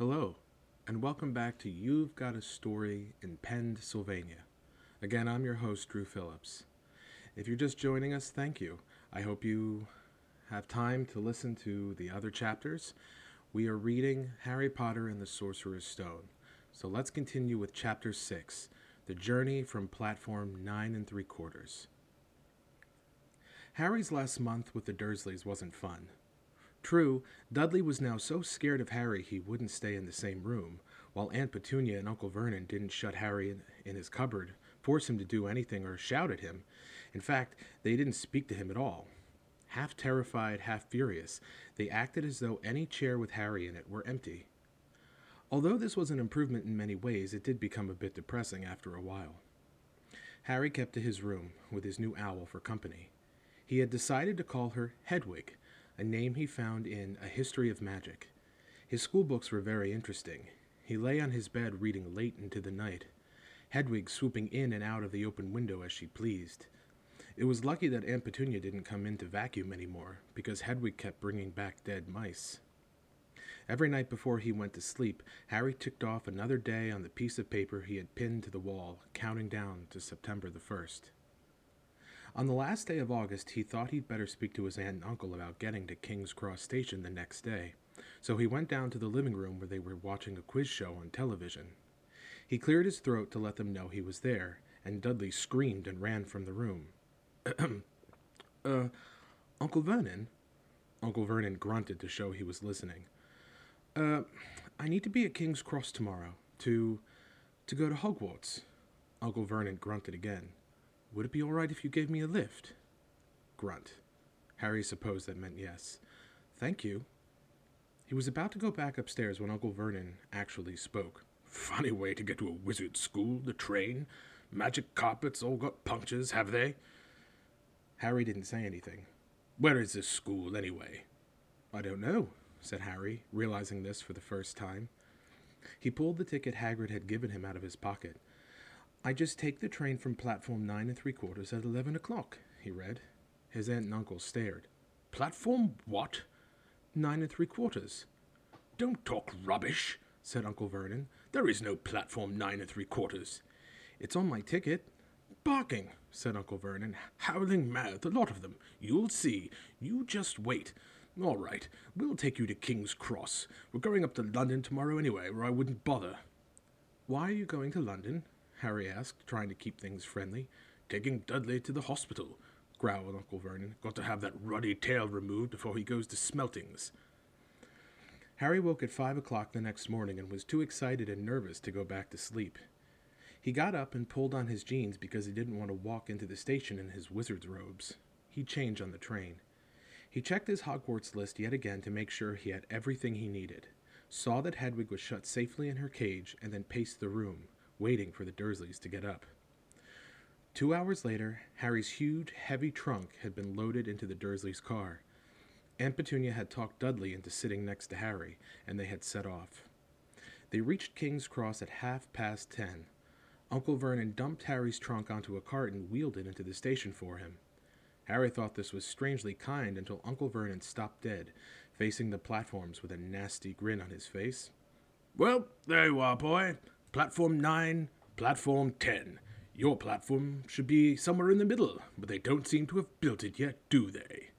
Hello, and welcome back to You've Got a Story in Pennsylvania. Again, I'm your host, Drew Phillips. If you're just joining us, thank you. I hope you have time to listen to the other chapters. We are reading Harry Potter and the Sorcerer's Stone. So let's continue with Chapter 6 The Journey from Platform 9 and 3 Quarters. Harry's last month with the Dursleys wasn't fun. True, Dudley was now so scared of Harry he wouldn't stay in the same room, while Aunt Petunia and Uncle Vernon didn't shut Harry in, in his cupboard, force him to do anything, or shout at him. In fact, they didn't speak to him at all. Half terrified, half furious, they acted as though any chair with Harry in it were empty. Although this was an improvement in many ways, it did become a bit depressing after a while. Harry kept to his room, with his new owl for company. He had decided to call her Hedwig, a name he found in A History of Magic. His school books were very interesting. He lay on his bed reading late into the night, Hedwig swooping in and out of the open window as she pleased. It was lucky that Aunt Petunia didn't come in to vacuum anymore, because Hedwig kept bringing back dead mice. Every night before he went to sleep, Harry ticked off another day on the piece of paper he had pinned to the wall, counting down to September the 1st. On the last day of August, he thought he'd better speak to his aunt and uncle about getting to King's Cross Station the next day, so he went down to the living room where they were watching a quiz show on television. He cleared his throat to let them know he was there, and Dudley screamed and ran from the room. uh, Uncle Vernon? Uncle Vernon grunted to show he was listening. Uh, I need to be at King's Cross tomorrow to to go to Hogwarts. Uncle Vernon grunted again. Would it be all right if you gave me a lift? Grunt. Harry supposed that meant yes. Thank you. He was about to go back upstairs when Uncle Vernon actually spoke. Funny way to get to a wizard school, the train. Magic carpets all got punctures, have they? Harry didn't say anything. Where is this school, anyway? I don't know, said Harry, realizing this for the first time. He pulled the ticket Hagrid had given him out of his pocket. I just take the train from platform nine and three quarters at eleven o'clock, he read. His aunt and uncle stared. Platform what? Nine and three quarters. Don't talk rubbish, said Uncle Vernon. There is no platform nine and three quarters. It's on my ticket. Barking, said Uncle Vernon. Howling mad, a lot of them. You'll see. You just wait. All right, we'll take you to King's Cross. We're going up to London tomorrow anyway, or I wouldn't bother. Why are you going to London? Harry asked, trying to keep things friendly. Taking Dudley to the hospital, growled Uncle Vernon. Got to have that ruddy tail removed before he goes to Smeltings. Harry woke at five o'clock the next morning and was too excited and nervous to go back to sleep. He got up and pulled on his jeans because he didn't want to walk into the station in his wizard's robes. He'd change on the train. He checked his Hogwarts list yet again to make sure he had everything he needed, saw that Hedwig was shut safely in her cage, and then paced the room, waiting for the Dursleys to get up. Two hours later, Harry's huge, heavy trunk had been loaded into the Dursleys' car. Aunt Petunia had talked Dudley into sitting next to Harry, and they had set off. They reached King's Cross at half past ten, Uncle Vernon dumped Harry's trunk onto a cart and wheeled it into the station for him. Harry thought this was strangely kind until Uncle Vernon stopped dead, facing the platforms with a nasty grin on his face. Well, there you are, boy. Platform 9, platform 10. Your platform should be somewhere in the middle, but they don't seem to have built it yet, do they?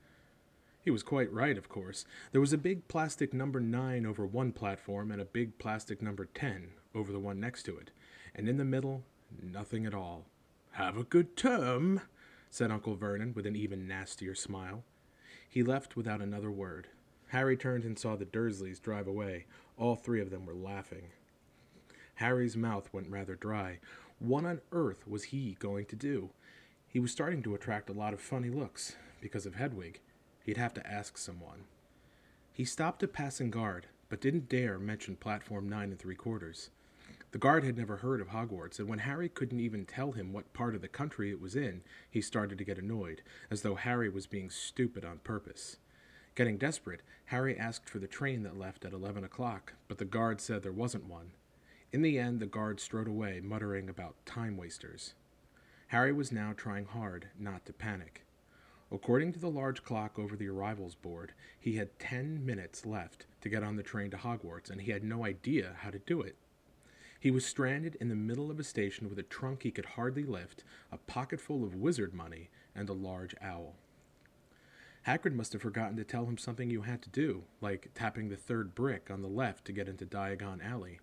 He was quite right, of course. There was a big plastic number 9 over one platform and a big plastic number 10 over the one next to it and in the middle, nothing at all. Have a good term, said Uncle Vernon with an even nastier smile. He left without another word. Harry turned and saw the Dursleys drive away. All three of them were laughing. Harry's mouth went rather dry. What on earth was he going to do? He was starting to attract a lot of funny looks. Because of Hedwig, he'd have to ask someone. He stopped a passing guard, but didn't dare mention platform nine and three quarters. The guard had never heard of Hogwarts, and when Harry couldn't even tell him what part of the country it was in, he started to get annoyed, as though Harry was being stupid on purpose. Getting desperate, Harry asked for the train that left at eleven o'clock, but the guard said there wasn't one. In the end, the guard strode away, muttering about time wasters. Harry was now trying hard not to panic. According to the large clock over the arrivals board, he had 10 minutes left to get on the train to Hogwarts, and he had no idea how to do it. He was stranded in the middle of a station with a trunk he could hardly lift, a pocket full of wizard money, and a large owl. Hagrid must have forgotten to tell him something you had to do, like tapping the third brick on the left to get into Diagon Alley.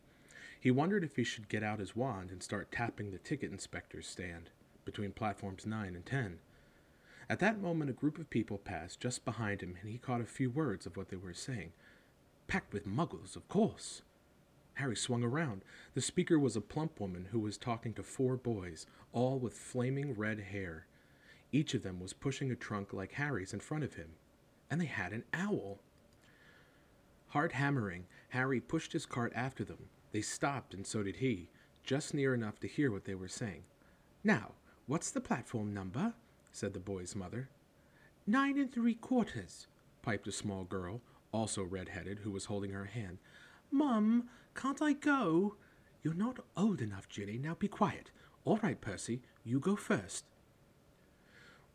He wondered if he should get out his wand and start tapping the ticket inspector's stand between platforms 9 and 10. At that moment, a group of people passed just behind him, and he caught a few words of what they were saying. Packed with muggles, of course. Harry swung around. The speaker was a plump woman who was talking to four boys, all with flaming red hair. Each of them was pushing a trunk like Harry's in front of him, and they had an owl. Heart hammering, Harry pushed his cart after them. They stopped, and so did he, just near enough to hear what they were saying. Now, what's the platform number? said the boy's mother. Nine and three quarters, piped a small girl, also red-headed, who was holding her hand. Mum, can't I go? You're not old enough, Ginny. Now be quiet. All right, Percy, you go first.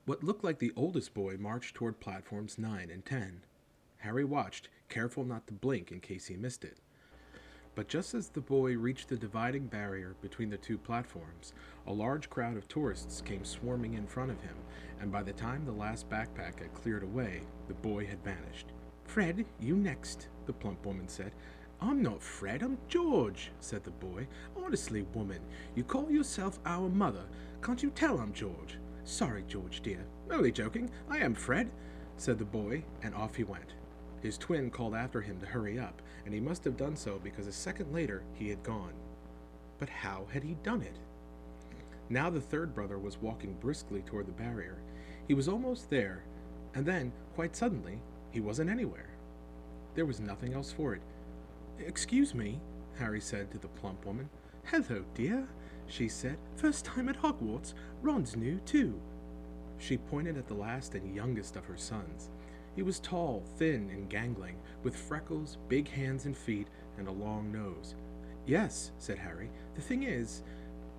What looked like the oldest boy marched toward platforms 9 and 10. Harry watched, careful not to blink in case he missed it. But just as the boy reached the dividing barrier between the two platforms, a large crowd of tourists came swarming in front of him, and by the time the last backpack had cleared away, the boy had vanished. Fred, you next, the plump woman said. I'm not Fred, I'm George, said the boy. Honestly, woman, you call yourself our mother. Can't you tell I'm George? Sorry, George, dear. Only joking. I am Fred, said the boy, and off he went. His twin called after him to hurry up, and he must have done so because a second later he had gone. But how had he done it? Now the third brother was walking briskly toward the barrier. He was almost there, and then, quite suddenly, he wasn't anywhere. There was nothing else for it. Excuse me, Harry said to the plump woman. Hello, dear, she said. First time at Hogwarts. Ron's new, too. She pointed at the last and youngest of her sons. He was tall, thin, and gangling, with freckles, big hands and feet, and a long nose. Yes, said Harry. The thing is,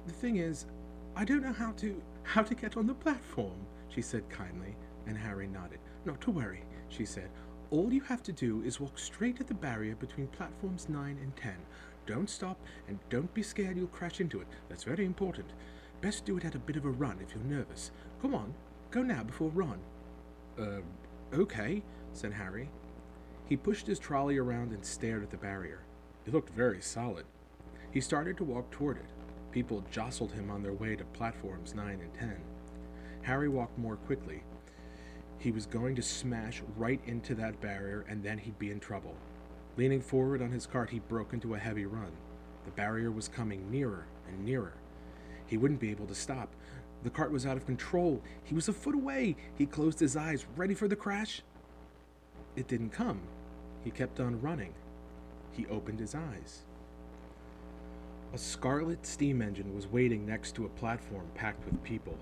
the thing is, I don't know how to how to get on the platform, she said kindly, and Harry nodded. Not to worry, she said. All you have to do is walk straight at the barrier between platforms 9 and 10. Don't stop, and don't be scared you'll crash into it. That's very important. Best do it at a bit of a run if you're nervous. Come on, go now before Ron. Uh, okay, said Harry. He pushed his trolley around and stared at the barrier. It looked very solid. He started to walk toward it. People jostled him on their way to platforms 9 and 10. Harry walked more quickly. He was going to smash right into that barrier and then he'd be in trouble. Leaning forward on his cart, he broke into a heavy run. The barrier was coming nearer and nearer. He wouldn't be able to stop. The cart was out of control. He was a foot away. He closed his eyes, ready for the crash. It didn't come. He kept on running. He opened his eyes. A scarlet steam engine was waiting next to a platform packed with people.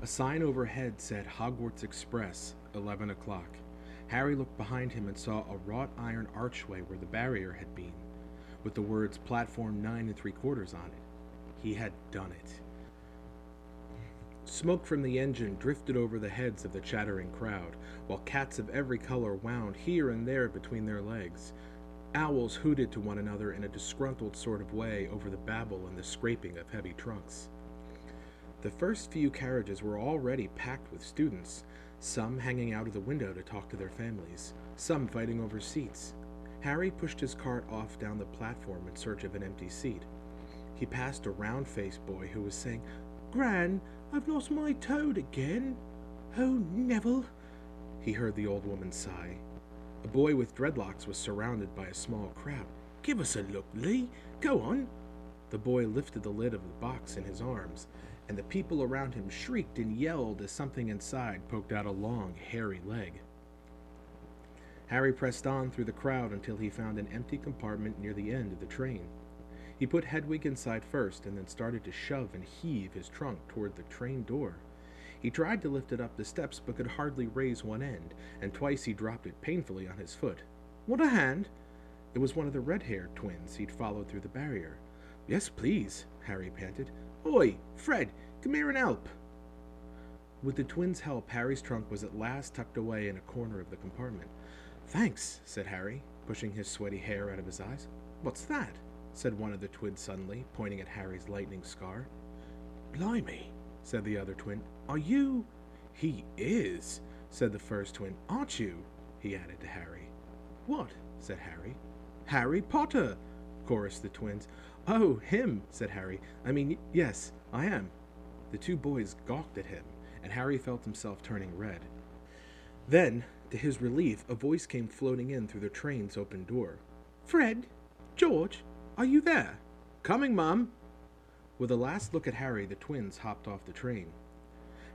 A sign overhead said Hogwarts Express, 11 o'clock. Harry looked behind him and saw a wrought iron archway where the barrier had been, with the words Platform 9 and 3 quarters on it. He had done it. Smoke from the engine drifted over the heads of the chattering crowd, while cats of every color wound here and there between their legs. Owls hooted to one another in a disgruntled sort of way over the babble and the scraping of heavy trunks. The first few carriages were already packed with students, some hanging out of the window to talk to their families, some fighting over seats. Harry pushed his cart off down the platform in search of an empty seat. He passed a round faced boy who was saying, Gran, I've lost my toad again. Oh, Neville, he heard the old woman sigh. A boy with dreadlocks was surrounded by a small crowd. Give us a look, Lee. Go on. The boy lifted the lid of the box in his arms, and the people around him shrieked and yelled as something inside poked out a long, hairy leg. Harry pressed on through the crowd until he found an empty compartment near the end of the train. He put Hedwig inside first and then started to shove and heave his trunk toward the train door. He tried to lift it up the steps but could hardly raise one end, and twice he dropped it painfully on his foot. Want a hand? It was one of the red haired twins he'd followed through the barrier. Yes, please, Harry panted. Oi, Fred, come here and help. With the twins' help, Harry's trunk was at last tucked away in a corner of the compartment. Thanks, said Harry, pushing his sweaty hair out of his eyes. What's that? Said one of the twins suddenly, pointing at Harry's lightning scar. Blimey, said the other twin. Are you? He is, said the first twin. Aren't you? he added to Harry. What? said Harry. Harry Potter, chorused the twins. Oh, him, said Harry. I mean, yes, I am. The two boys gawked at him, and Harry felt himself turning red. Then, to his relief, a voice came floating in through the train's open door. Fred? George? Are you there? Coming, Mum. With a last look at Harry, the twins hopped off the train.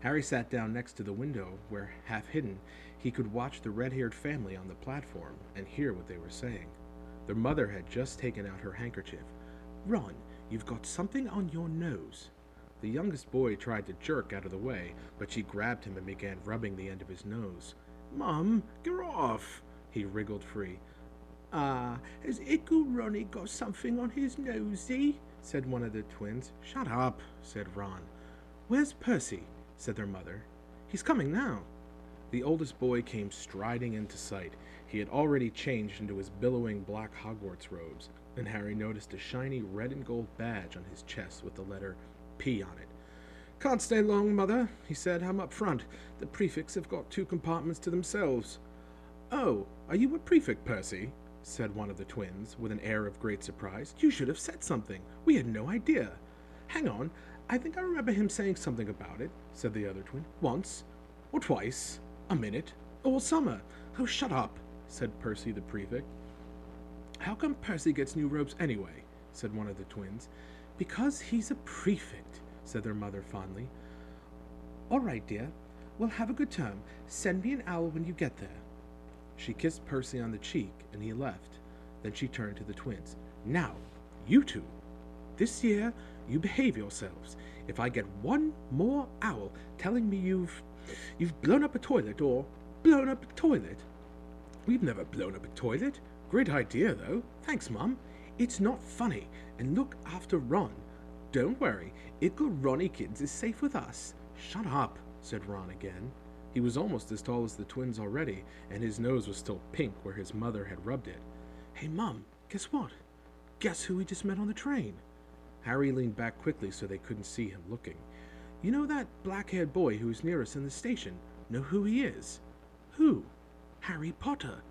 Harry sat down next to the window, where, half hidden, he could watch the red haired family on the platform and hear what they were saying. Their mother had just taken out her handkerchief. Ron, you've got something on your nose. The youngest boy tried to jerk out of the way, but she grabbed him and began rubbing the end of his nose. Mum, get off! He wriggled free. Ah, has Ickle Ronnie got something on his nosey? said one of the twins. Shut up, said Ron. Where's Percy? said their mother. He's coming now. The oldest boy came striding into sight. He had already changed into his billowing black Hogwarts robes, and Harry noticed a shiny red and gold badge on his chest with the letter P on it. Can't stay long, Mother, he said. I'm up front. The prefects have got two compartments to themselves. Oh, are you a prefect, Percy? Said one of the twins, with an air of great surprise. You should have said something. We had no idea. Hang on, I think I remember him saying something about it, said the other twin. Once. Or twice. A minute. All summer. Oh, shut up, said Percy the prefect. How come Percy gets new robes anyway? said one of the twins. Because he's a prefect, said their mother fondly. All right, dear. Well, have a good term. Send me an owl when you get there. She kissed Percy on the cheek, and he left. Then she turned to the twins. Now, you two. This year, you behave yourselves. If I get one more owl telling me you've you've blown up a toilet or blown up a toilet. We've never blown up a toilet. Great idea, though. Thanks, Mum. It's not funny. And look after Ron. Don't worry. Ickle Ronniekins is safe with us. Shut up, said Ron again. He was almost as tall as the twins already, and his nose was still pink where his mother had rubbed it. Hey, Mum, guess what? Guess who we just met on the train? Harry leaned back quickly so they couldn't see him looking. You know that black haired boy who was near us in the station? Know who he is? Who? Harry Potter.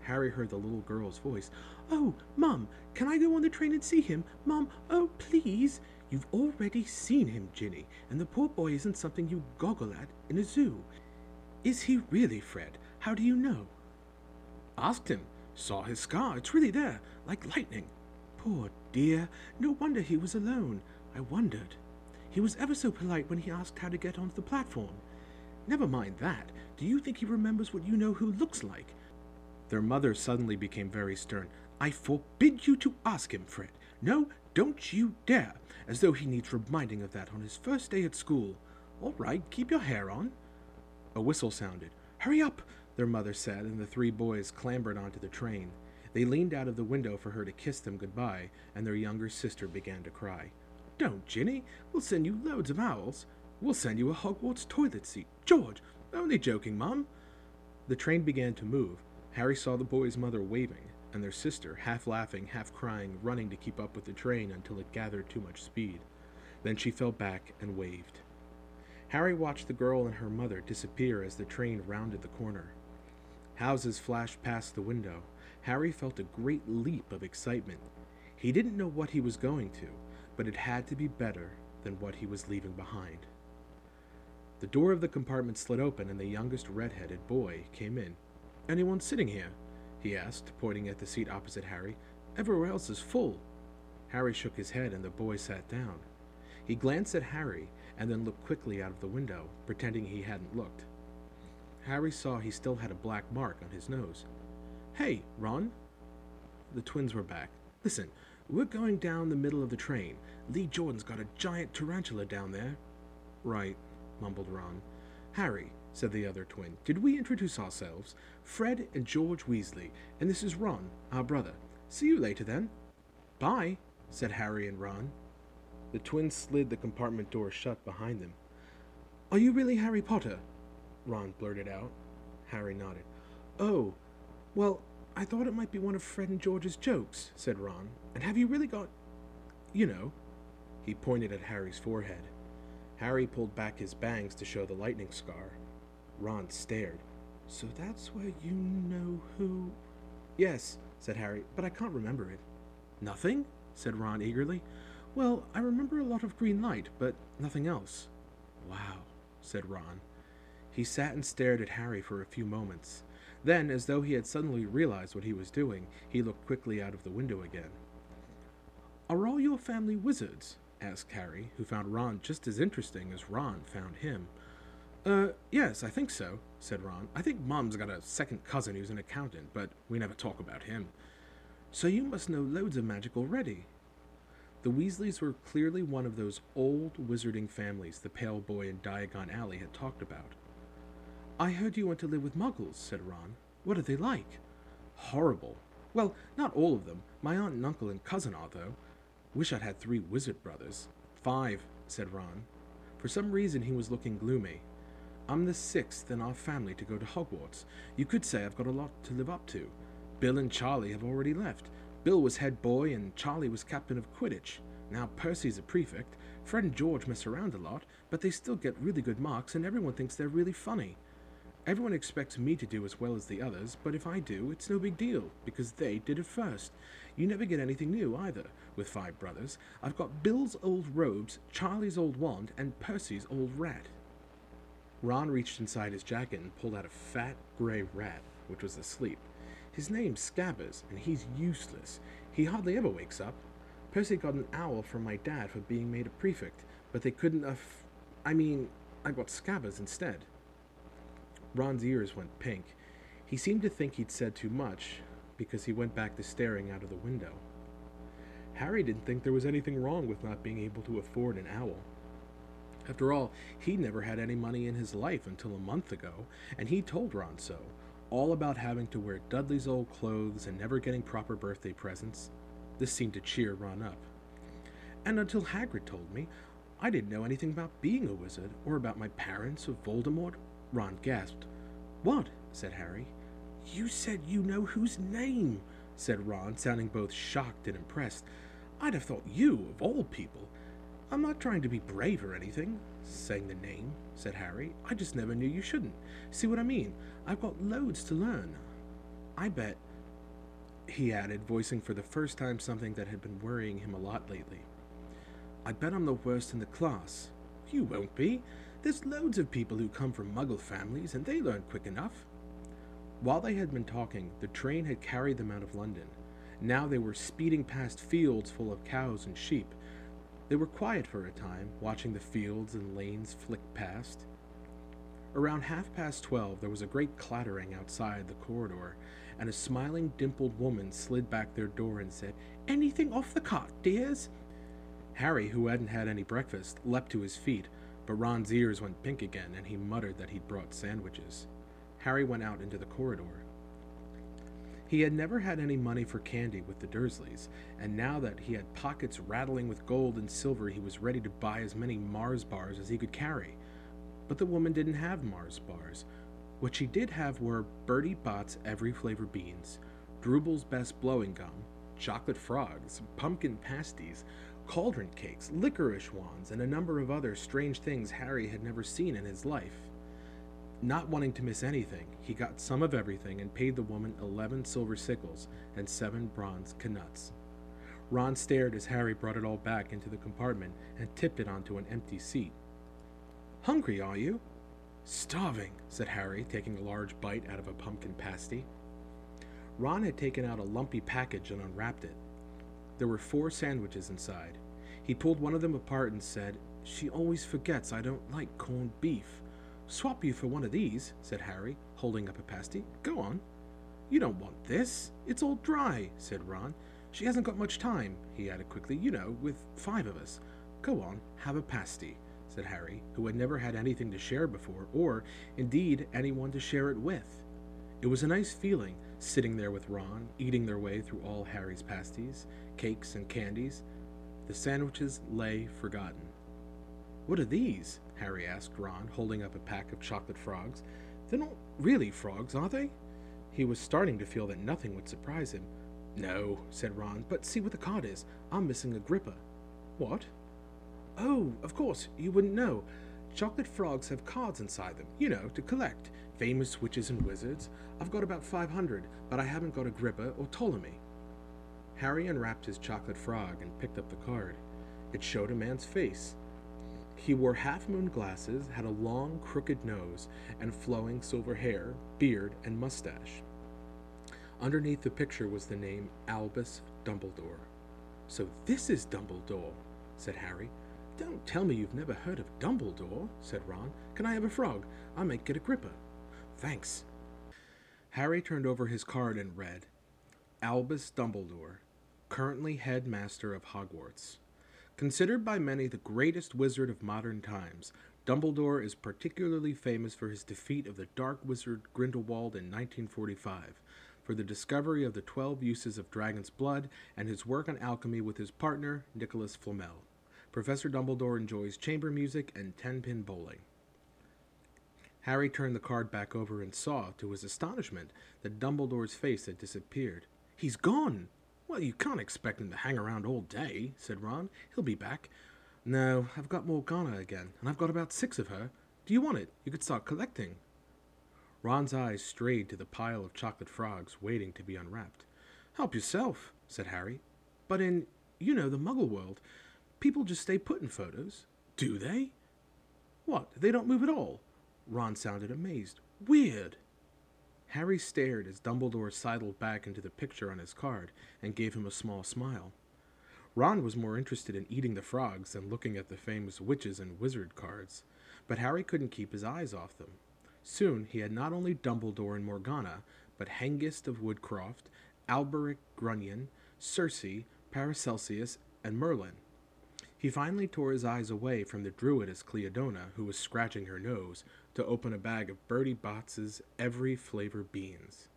Harry heard the little girl's voice. Oh, Mum, can I go on the train and see him? Mum, oh, please. You've already seen him, Ginny, and the poor boy isn't something you goggle at in a zoo. Is he really, Fred? How do you know? Asked him. Saw his scar. It's really there, like lightning. Poor dear. No wonder he was alone. I wondered. He was ever so polite when he asked how to get onto the platform. Never mind that. Do you think he remembers what you know who looks like? Their mother suddenly became very stern. I forbid you to ask him, Fred. No, don't you dare, as though he needs reminding of that on his first day at school. All right, keep your hair on. A whistle sounded. Hurry up, their mother said, and the three boys clambered onto the train. They leaned out of the window for her to kiss them goodbye, and their younger sister began to cry. Don't, Ginny. We'll send you loads of owls. We'll send you a Hogwarts toilet seat. George, only joking, Mum. The train began to move. Harry saw the boy's mother waving, and their sister, half laughing, half crying, running to keep up with the train until it gathered too much speed. Then she fell back and waved. Harry watched the girl and her mother disappear as the train rounded the corner. Houses flashed past the window. Harry felt a great leap of excitement. He didn't know what he was going to, but it had to be better than what he was leaving behind. The door of the compartment slid open and the youngest red-headed boy came in. Anyone sitting here? he asked, pointing at the seat opposite Harry. Everywhere else is full. Harry shook his head and the boy sat down. He glanced at Harry and then looked quickly out of the window, pretending he hadn't looked. Harry saw he still had a black mark on his nose. Hey, Ron. The twins were back. Listen, we're going down the middle of the train. Lee Jordan's got a giant tarantula down there. Right, mumbled Ron. Harry, said the other twin, did we introduce ourselves? Fred and George Weasley, and this is Ron, our brother. See you later then. Bye, said Harry and Ron. The twins slid the compartment door shut behind them. Are you really Harry Potter? Ron blurted out. Harry nodded. Oh, well, I thought it might be one of Fred and George's jokes, said Ron. And have you really got. You know. He pointed at Harry's forehead. Harry pulled back his bangs to show the lightning scar. Ron stared. So that's where you know who. Yes, said Harry, but I can't remember it. Nothing? said Ron eagerly. Well, I remember a lot of green light, but nothing else. Wow, said Ron. He sat and stared at Harry for a few moments. Then, as though he had suddenly realized what he was doing, he looked quickly out of the window again. Are all your family wizards? asked Harry, who found Ron just as interesting as Ron found him. Uh, yes, I think so, said Ron. I think Mom's got a second cousin who's an accountant, but we never talk about him. So you must know loads of magic already. The Weasleys were clearly one of those old wizarding families the pale boy in Diagon Alley had talked about. I heard you went to live with muggles, said Ron. What are they like? Horrible. Well, not all of them. My aunt and uncle and cousin are, though. Wish I'd had three wizard brothers. Five, said Ron. For some reason, he was looking gloomy. I'm the sixth in our family to go to Hogwarts. You could say I've got a lot to live up to. Bill and Charlie have already left. Bill was head boy and Charlie was captain of Quidditch. Now Percy's a prefect. Fred and George mess around a lot, but they still get really good marks and everyone thinks they're really funny. Everyone expects me to do as well as the others, but if I do, it's no big deal, because they did it first. You never get anything new, either, with five brothers. I've got Bill's old robes, Charlie's old wand, and Percy's old rat. Ron reached inside his jacket and pulled out a fat, gray rat, which was asleep. His name's Scabbers, and he's useless. He hardly ever wakes up. Percy got an owl from my dad for being made a prefect, but they couldn't aff- I mean, I got Scabbers instead. Ron's ears went pink. He seemed to think he'd said too much, because he went back to staring out of the window. Harry didn't think there was anything wrong with not being able to afford an owl. After all, he'd never had any money in his life until a month ago, and he told Ron so, all about having to wear Dudley's old clothes and never getting proper birthday presents. This seemed to cheer Ron up. And until Hagrid told me, I didn't know anything about being a wizard, or about my parents, or Voldemort. Ron gasped. What? said Harry. You said you know whose name, said Ron, sounding both shocked and impressed. I'd have thought you, of all people. I'm not trying to be brave or anything, saying the name, said Harry. I just never knew you shouldn't. See what I mean? I've got loads to learn. I bet, he added, voicing for the first time something that had been worrying him a lot lately. I bet I'm the worst in the class. You won't be. There's loads of people who come from muggle families, and they learn quick enough. While they had been talking, the train had carried them out of London. Now they were speeding past fields full of cows and sheep, they were quiet for a time, watching the fields and lanes flick past. Around half past twelve, there was a great clattering outside the corridor, and a smiling, dimpled woman slid back their door and said, Anything off the cart, dears? Harry, who hadn't had any breakfast, leapt to his feet, but Ron's ears went pink again, and he muttered that he'd brought sandwiches. Harry went out into the corridor. He had never had any money for candy with the Dursleys, and now that he had pockets rattling with gold and silver, he was ready to buy as many Mars bars as he could carry. But the woman didn't have Mars bars. What she did have were Bertie Bott's every flavor beans, Drooble's best blowing gum, chocolate frogs, pumpkin pasties, cauldron cakes, licorice wands, and a number of other strange things Harry had never seen in his life. Not wanting to miss anything, he got some of everything and paid the woman eleven silver sickles and seven bronze knuts. Ron stared as Harry brought it all back into the compartment and tipped it onto an empty seat. Hungry, are you? Starving, said Harry, taking a large bite out of a pumpkin pasty. Ron had taken out a lumpy package and unwrapped it. There were four sandwiches inside. He pulled one of them apart and said, She always forgets I don't like corned beef. Swap you for one of these, said Harry, holding up a pasty. Go on. You don't want this. It's all dry, said Ron. She hasn't got much time, he added quickly, you know, with five of us. Go on, have a pasty, said Harry, who had never had anything to share before, or, indeed, anyone to share it with. It was a nice feeling, sitting there with Ron, eating their way through all Harry's pasties, cakes, and candies. The sandwiches lay forgotten. What are these? Harry asked Ron, holding up a pack of chocolate frogs. They're not really frogs, are they? He was starting to feel that nothing would surprise him. No, said Ron, but see what the card is. I'm missing Agrippa. What? Oh, of course, you wouldn't know. Chocolate frogs have cards inside them, you know, to collect. Famous witches and wizards. I've got about 500, but I haven't got Agrippa or Ptolemy. Harry unwrapped his chocolate frog and picked up the card. It showed a man's face. He wore half moon glasses, had a long, crooked nose, and flowing silver hair, beard, and mustache. Underneath the picture was the name Albus Dumbledore. So this is Dumbledore, said Harry. Don't tell me you've never heard of Dumbledore, said Ron. Can I have a frog? I might get Agrippa. Thanks. Harry turned over his card and read Albus Dumbledore, currently headmaster of Hogwarts. Considered by many the greatest wizard of modern times, Dumbledore is particularly famous for his defeat of the dark wizard Grindelwald in 1945, for the discovery of the 12 uses of dragon's blood, and his work on alchemy with his partner, Nicholas Flamel. Professor Dumbledore enjoys chamber music and ten-pin bowling. Harry turned the card back over and saw, to his astonishment, that Dumbledore's face had disappeared. He's gone! Well, you can't expect him to hang around all day, said Ron. He'll be back. No, I've got Morgana again, and I've got about six of her. Do you want it? You could start collecting. Ron's eyes strayed to the pile of chocolate frogs waiting to be unwrapped. Help yourself, said Harry. But in, you know, the muggle world, people just stay put in photos. Do they? What, they don't move at all? Ron sounded amazed. Weird. Harry stared as Dumbledore sidled back into the picture on his card and gave him a small smile. Ron was more interested in eating the frogs than looking at the famous witches and wizard cards, but Harry couldn't keep his eyes off them. Soon he had not only Dumbledore and Morgana, but Hengist of Woodcroft, Alberic Grunnion, Circe, Paracelsus, and Merlin. He finally tore his eyes away from the druidess Cliodna, who was scratching her nose, to open a bag of Bertie Bott's every flavor beans.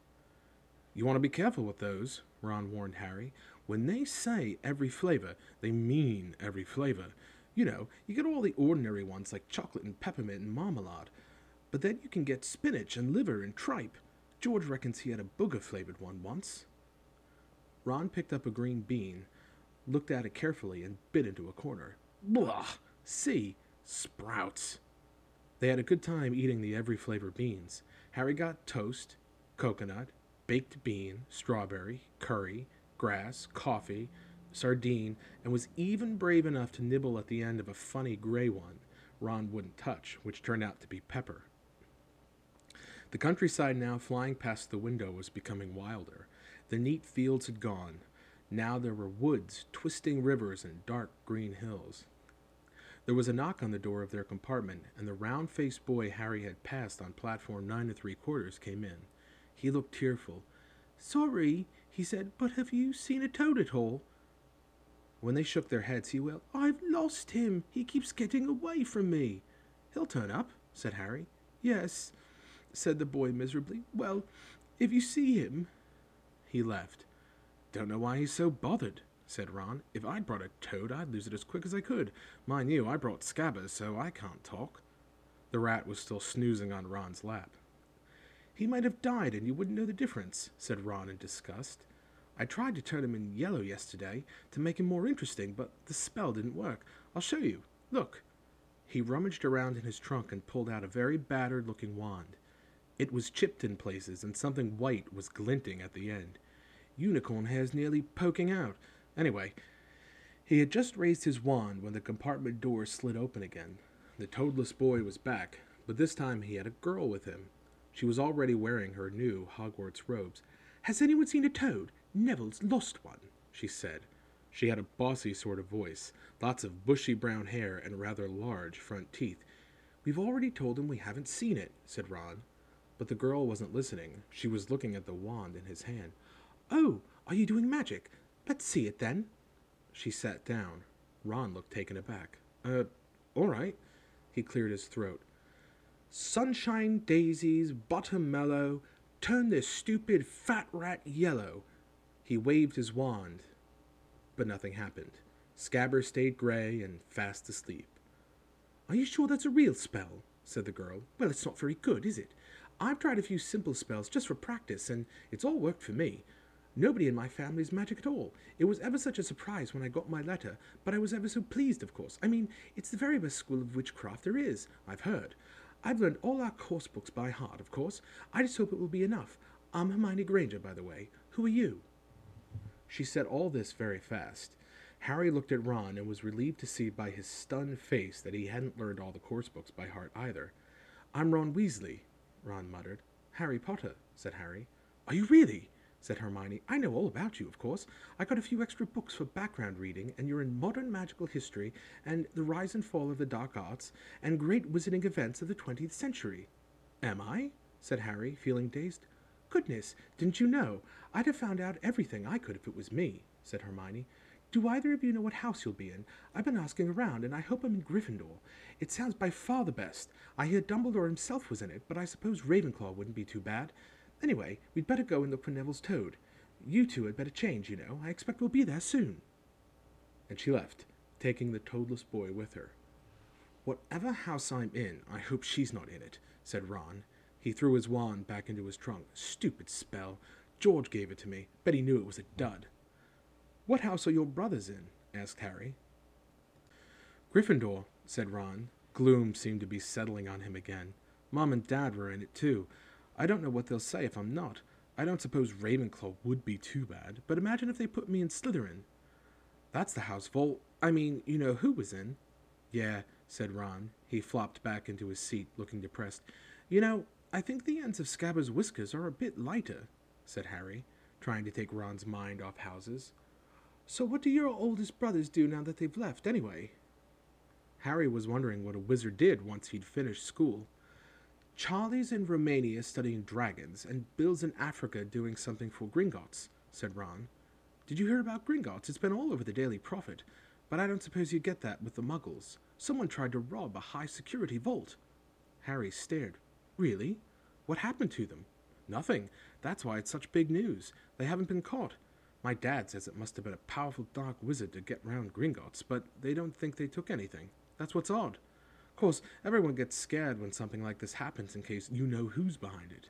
You want to be careful with those, Ron warned Harry. When they say every flavor, they mean every flavor. You know, you get all the ordinary ones like chocolate and peppermint and marmalade, but then you can get spinach and liver and tripe. George reckons he had a booger flavored one once. Ron picked up a green bean looked at it carefully, and bit into a corner. Blah! See? Sprouts. They had a good time eating the every flavor beans. Harry got toast, coconut, baked bean, strawberry, curry, grass, coffee, sardine, and was even brave enough to nibble at the end of a funny gray one Ron wouldn't touch, which turned out to be pepper. The countryside now flying past the window was becoming wilder. The neat fields had gone. Now there were woods, twisting rivers, and dark green hills. There was a knock on the door of their compartment, and the round faced boy Harry had passed on platform nine and three quarters came in. He looked tearful. Sorry, he said, but have you seen a toad at all? When they shook their heads, he wailed, I've lost him. He keeps getting away from me. He'll turn up, said Harry. Yes, said the boy miserably. Well, if you see him. He left. Don't know why he's so bothered, said Ron. If I'd brought a toad, I'd lose it as quick as I could. Mind you, I brought Scabbers, so I can't talk. The rat was still snoozing on Ron's lap. He might have died and you wouldn't know the difference, said Ron in disgust. I tried to turn him in yellow yesterday to make him more interesting, but the spell didn't work. I'll show you. Look. He rummaged around in his trunk and pulled out a very battered looking wand. It was chipped in places, and something white was glinting at the end unicorn hairs nearly poking out. Anyway, he had just raised his wand when the compartment door slid open again. The toadless boy was back, but this time he had a girl with him. She was already wearing her new Hogwarts robes. Has anyone seen a toad? Neville's lost one, she said. She had a bossy sort of voice, lots of bushy brown hair, and rather large front teeth. We've already told him we haven't seen it, said Ron. But the girl wasn't listening. She was looking at the wand in his hand. Oh, are you doing magic? Let's see it then. She sat down. Ron looked taken aback. Uh, all right. He cleared his throat. Sunshine daisies, bottom mellow, turn this stupid fat rat yellow. He waved his wand, but nothing happened. Scabber stayed gray and fast asleep. Are you sure that's a real spell? said the girl. Well, it's not very good, is it? I've tried a few simple spells just for practice, and it's all worked for me. Nobody in my family is magic at all. It was ever such a surprise when I got my letter, but I was ever so pleased, of course. I mean, it's the very best school of witchcraft there is, I've heard. I've learned all our course books by heart, of course. I just hope it will be enough. I'm Hermione Granger, by the way. Who are you? She said all this very fast. Harry looked at Ron and was relieved to see by his stunned face that he hadn't learned all the course books by heart either. I'm Ron Weasley, Ron muttered. Harry Potter, said Harry. Are you really? Said Hermione. I know all about you, of course. I got a few extra books for background reading, and you're in modern magical history, and the rise and fall of the dark arts, and great wizarding events of the 20th century. Am I? said Harry, feeling dazed. Goodness, didn't you know? I'd have found out everything I could if it was me, said Hermione. Do either of you know what house you'll be in? I've been asking around, and I hope I'm in Gryffindor. It sounds by far the best. I hear Dumbledore himself was in it, but I suppose Ravenclaw wouldn't be too bad. Anyway, we'd better go and look for Neville's toad. You two had better change, you know. I expect we'll be there soon. And she left, taking the toadless boy with her. Whatever house I'm in, I hope she's not in it, said Ron. He threw his wand back into his trunk. Stupid spell. George gave it to me. Bet he knew it was a dud. What house are your brothers in? asked Harry. Gryffindor, said Ron. Gloom seemed to be settling on him again. Mom and Dad were in it, too. I don't know what they'll say if I'm not. I don't suppose Ravenclaw would be too bad, but imagine if they put me in Slytherin. That's the house Vol. I mean, you know who was in. Yeah, said Ron. He flopped back into his seat, looking depressed. You know, I think the ends of Scabbers' whiskers are a bit lighter, said Harry, trying to take Ron's mind off houses. So what do your oldest brothers do now that they've left, anyway? Harry was wondering what a wizard did once he'd finished school. Charlie's in Romania studying dragons, and Bill's in Africa doing something for Gringotts, said Ron. Did you hear about Gringotts? It's been all over the Daily Prophet, but I don't suppose you get that with the muggles. Someone tried to rob a high security vault. Harry stared. Really? What happened to them? Nothing. That's why it's such big news. They haven't been caught. My dad says it must have been a powerful dark wizard to get round Gringotts, but they don't think they took anything. That's what's odd. Of course, everyone gets scared when something like this happens in case you know who's behind it.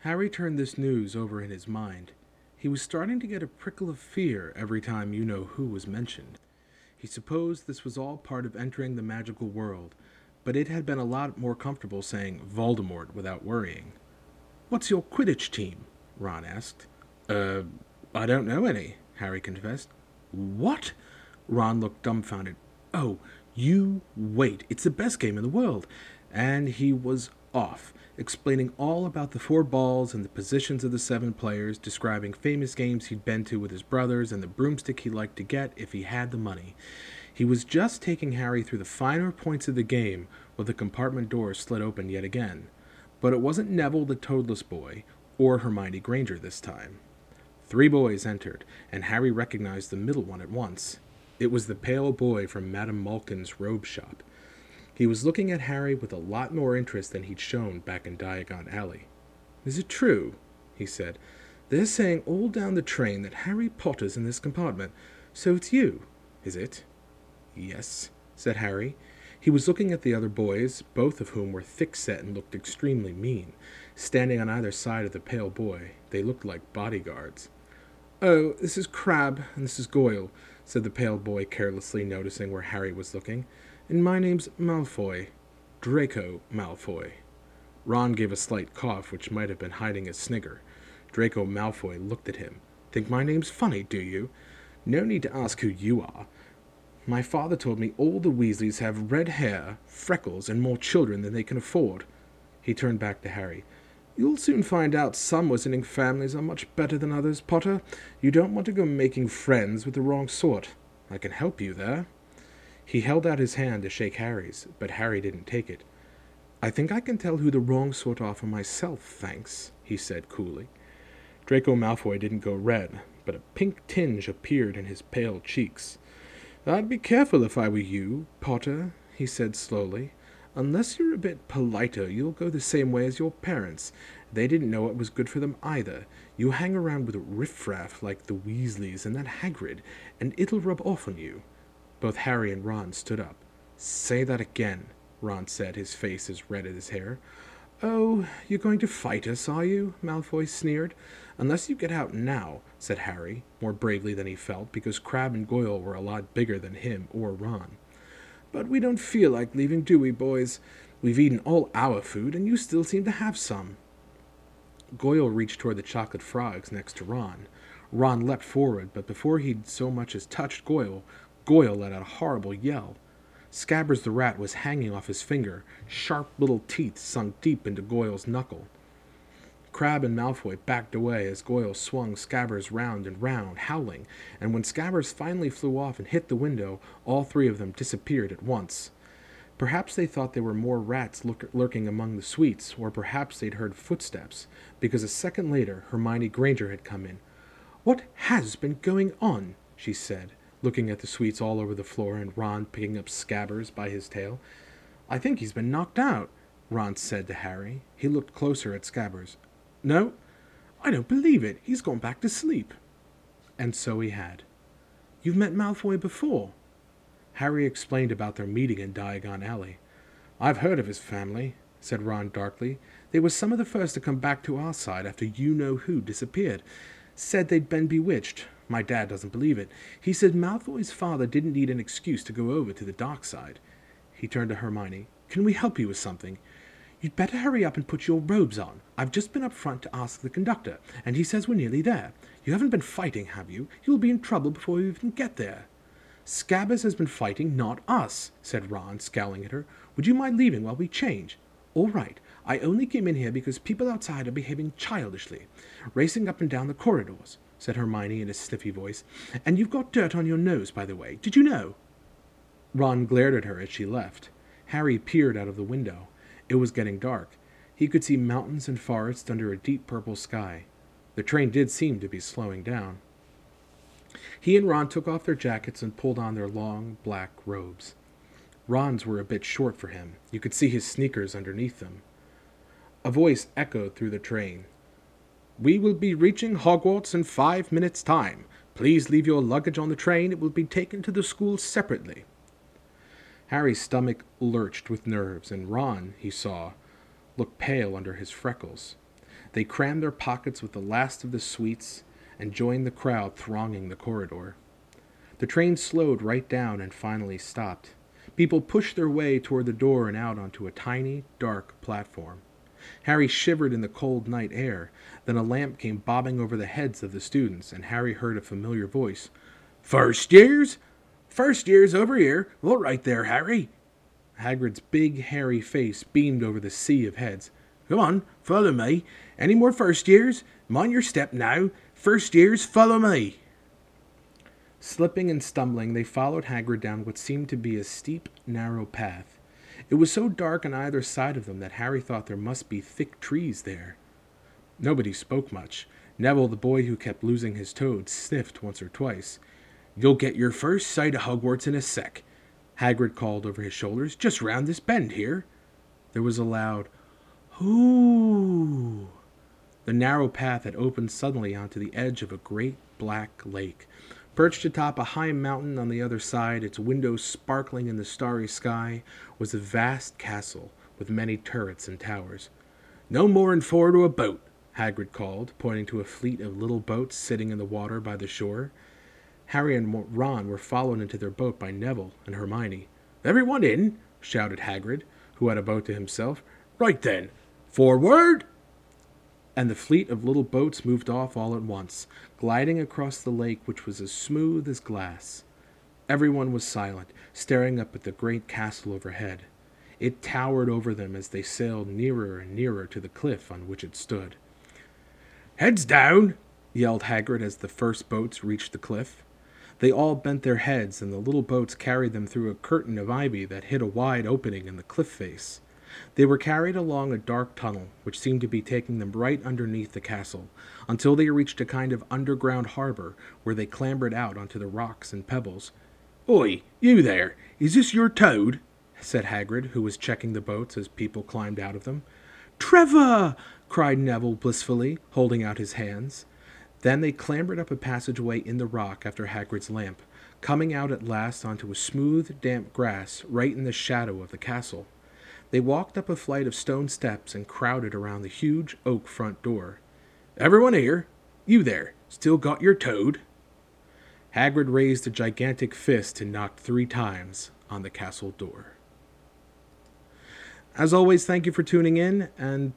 Harry turned this news over in his mind. He was starting to get a prickle of fear every time you know who was mentioned. He supposed this was all part of entering the magical world, but it had been a lot more comfortable saying Voldemort without worrying. What's your Quidditch team? Ron asked. Uh, I don't know any, Harry confessed. What? Ron looked dumbfounded. Oh, you wait. It's the best game in the world. And he was off, explaining all about the four balls and the positions of the seven players, describing famous games he'd been to with his brothers and the broomstick he liked to get if he had the money. He was just taking Harry through the finer points of the game when the compartment door slid open yet again. But it wasn't Neville the Toadless Boy or Hermione Granger this time. Three boys entered, and Harry recognized the middle one at once. It was the pale boy from Madame Malkin's robe shop. He was looking at Harry with a lot more interest than he'd shown back in Diagon Alley. Is it true? he said. They're saying all down the train that Harry Potter's in this compartment. So it's you, is it? Yes, said Harry. He was looking at the other boys, both of whom were thick set and looked extremely mean. Standing on either side of the pale boy, they looked like bodyguards. Oh, this is Crabbe, and this is Goyle said the pale boy carelessly, noticing where Harry was looking. And my name's Malfoy. Draco Malfoy. Ron gave a slight cough, which might have been hiding a snigger. Draco Malfoy looked at him. Think my name's funny, do you? No need to ask who you are. My father told me all the Weasleys have red hair, freckles, and more children than they can afford. He turned back to Harry. You'll soon find out some wizarding families are much better than others, Potter. You don't want to go making friends with the wrong sort. I can help you there. He held out his hand to shake Harry's, but Harry didn't take it. I think I can tell who the wrong sort are for myself, thanks, he said coolly. Draco Malfoy didn't go red, but a pink tinge appeared in his pale cheeks. I'd be careful if I were you, Potter, he said slowly. Unless you're a bit politer, you'll go the same way as your parents. They didn't know it was good for them either. You hang around with riffraff like the Weasleys and that Hagrid, and it'll rub off on you. Both Harry and Ron stood up. Say that again, Ron said, his face as red as his hair. Oh, you're going to fight us, are you? Malfoy sneered. Unless you get out now, said Harry, more bravely than he felt, because Crabbe and Goyle were a lot bigger than him or Ron. But we don't feel like leaving, do we, boys? We've eaten all our food, and you still seem to have some. Goyle reached toward the chocolate frogs next to Ron. Ron leapt forward, but before he'd so much as touched Goyle, Goyle let out a horrible yell. Scabbers the rat was hanging off his finger, sharp little teeth sunk deep into Goyle's knuckle. Crabbe and Malfoy backed away as Goyle swung Scabbers round and round, howling, and when Scabbers finally flew off and hit the window, all three of them disappeared at once. Perhaps they thought there were more rats lurking among the sweets, or perhaps they'd heard footsteps, because a second later Hermione Granger had come in. What has been going on? she said looking at the sweets all over the floor and Ron picking up Scabbers by his tail. I think he's been knocked out, Ron said to Harry. He looked closer at Scabbers. No, I don't believe it. He's gone back to sleep. And so he had. You've met Malfoy before? Harry explained about their meeting in Diagon Alley. I've heard of his family, said Ron darkly. They were some of the first to come back to our side after you know who disappeared. Said they'd been bewitched. My dad doesn't believe it. He said Malfoy's father didn't need an excuse to go over to the dark side. He turned to Hermione. Can we help you with something? You'd better hurry up and put your robes on. I've just been up front to ask the conductor, and he says we're nearly there. You haven't been fighting, have you? You'll be in trouble before we even get there. Scabbers has been fighting, not us, said Ron, scowling at her. Would you mind leaving while we change? All right. I only came in here because people outside are behaving childishly, racing up and down the corridors said Hermione in a sniffy voice. And you've got dirt on your nose, by the way. Did you know? Ron glared at her as she left. Harry peered out of the window. It was getting dark. He could see mountains and forests under a deep purple sky. The train did seem to be slowing down. He and Ron took off their jackets and pulled on their long, black robes. Ron's were a bit short for him. You could see his sneakers underneath them. A voice echoed through the train. We will be reaching Hogwarts in five minutes' time. Please leave your luggage on the train. It will be taken to the school separately. Harry's stomach lurched with nerves, and Ron, he saw, looked pale under his freckles. They crammed their pockets with the last of the sweets and joined the crowd thronging the corridor. The train slowed right down and finally stopped. People pushed their way toward the door and out onto a tiny, dark platform. Harry shivered in the cold night air. Then a lamp came bobbing over the heads of the students, and Harry heard a familiar voice. First years? First years over here. All right there, Harry. Hagrid's big, hairy face beamed over the sea of heads. Come on, follow me. Any more first years? Mind your step now. First years, follow me. Slipping and stumbling, they followed Hagrid down what seemed to be a steep, narrow path. It was so dark on either side of them that Harry thought there must be thick trees there. Nobody spoke much. Neville, the boy who kept losing his toad, sniffed once or twice. You'll get your first sight of Hogwarts in a sec, Hagrid called over his shoulders. Just round this bend here. There was a loud, Hoo! The narrow path had opened suddenly onto the edge of a great black lake. Perched atop a high mountain on the other side, its windows sparkling in the starry sky, was a vast castle with many turrets and towers. No more more'n four to a boat, Hagrid called, pointing to a fleet of little boats sitting in the water by the shore. Harry and Ron were followed into their boat by Neville and Hermione. Everyone in, shouted Hagrid, who had a boat to himself. Right then, forward! and the fleet of little boats moved off all at once, gliding across the lake which was as smooth as glass. Everyone was silent, staring up at the great castle overhead. It towered over them as they sailed nearer and nearer to the cliff on which it stood. Heads down! yelled Hagrid as the first boats reached the cliff. They all bent their heads, and the little boats carried them through a curtain of ivy that hid a wide opening in the cliff face. They were carried along a dark tunnel, which seemed to be taking them right underneath the castle, until they reached a kind of underground harbor, where they clambered out onto the rocks and pebbles. Oi, you there! Is this your toad? said Hagrid, who was checking the boats as people climbed out of them. Trevor! cried Neville blissfully, holding out his hands. Then they clambered up a passageway in the rock after Hagrid's lamp, coming out at last onto a smooth, damp grass right in the shadow of the castle. They walked up a flight of stone steps and crowded around the huge oak front door. Everyone here? You there, still got your toad? Hagrid raised a gigantic fist and knocked three times on the castle door. As always, thank you for tuning in, and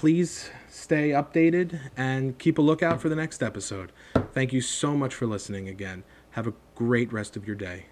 please stay updated and keep a lookout for the next episode. Thank you so much for listening again. Have a great rest of your day.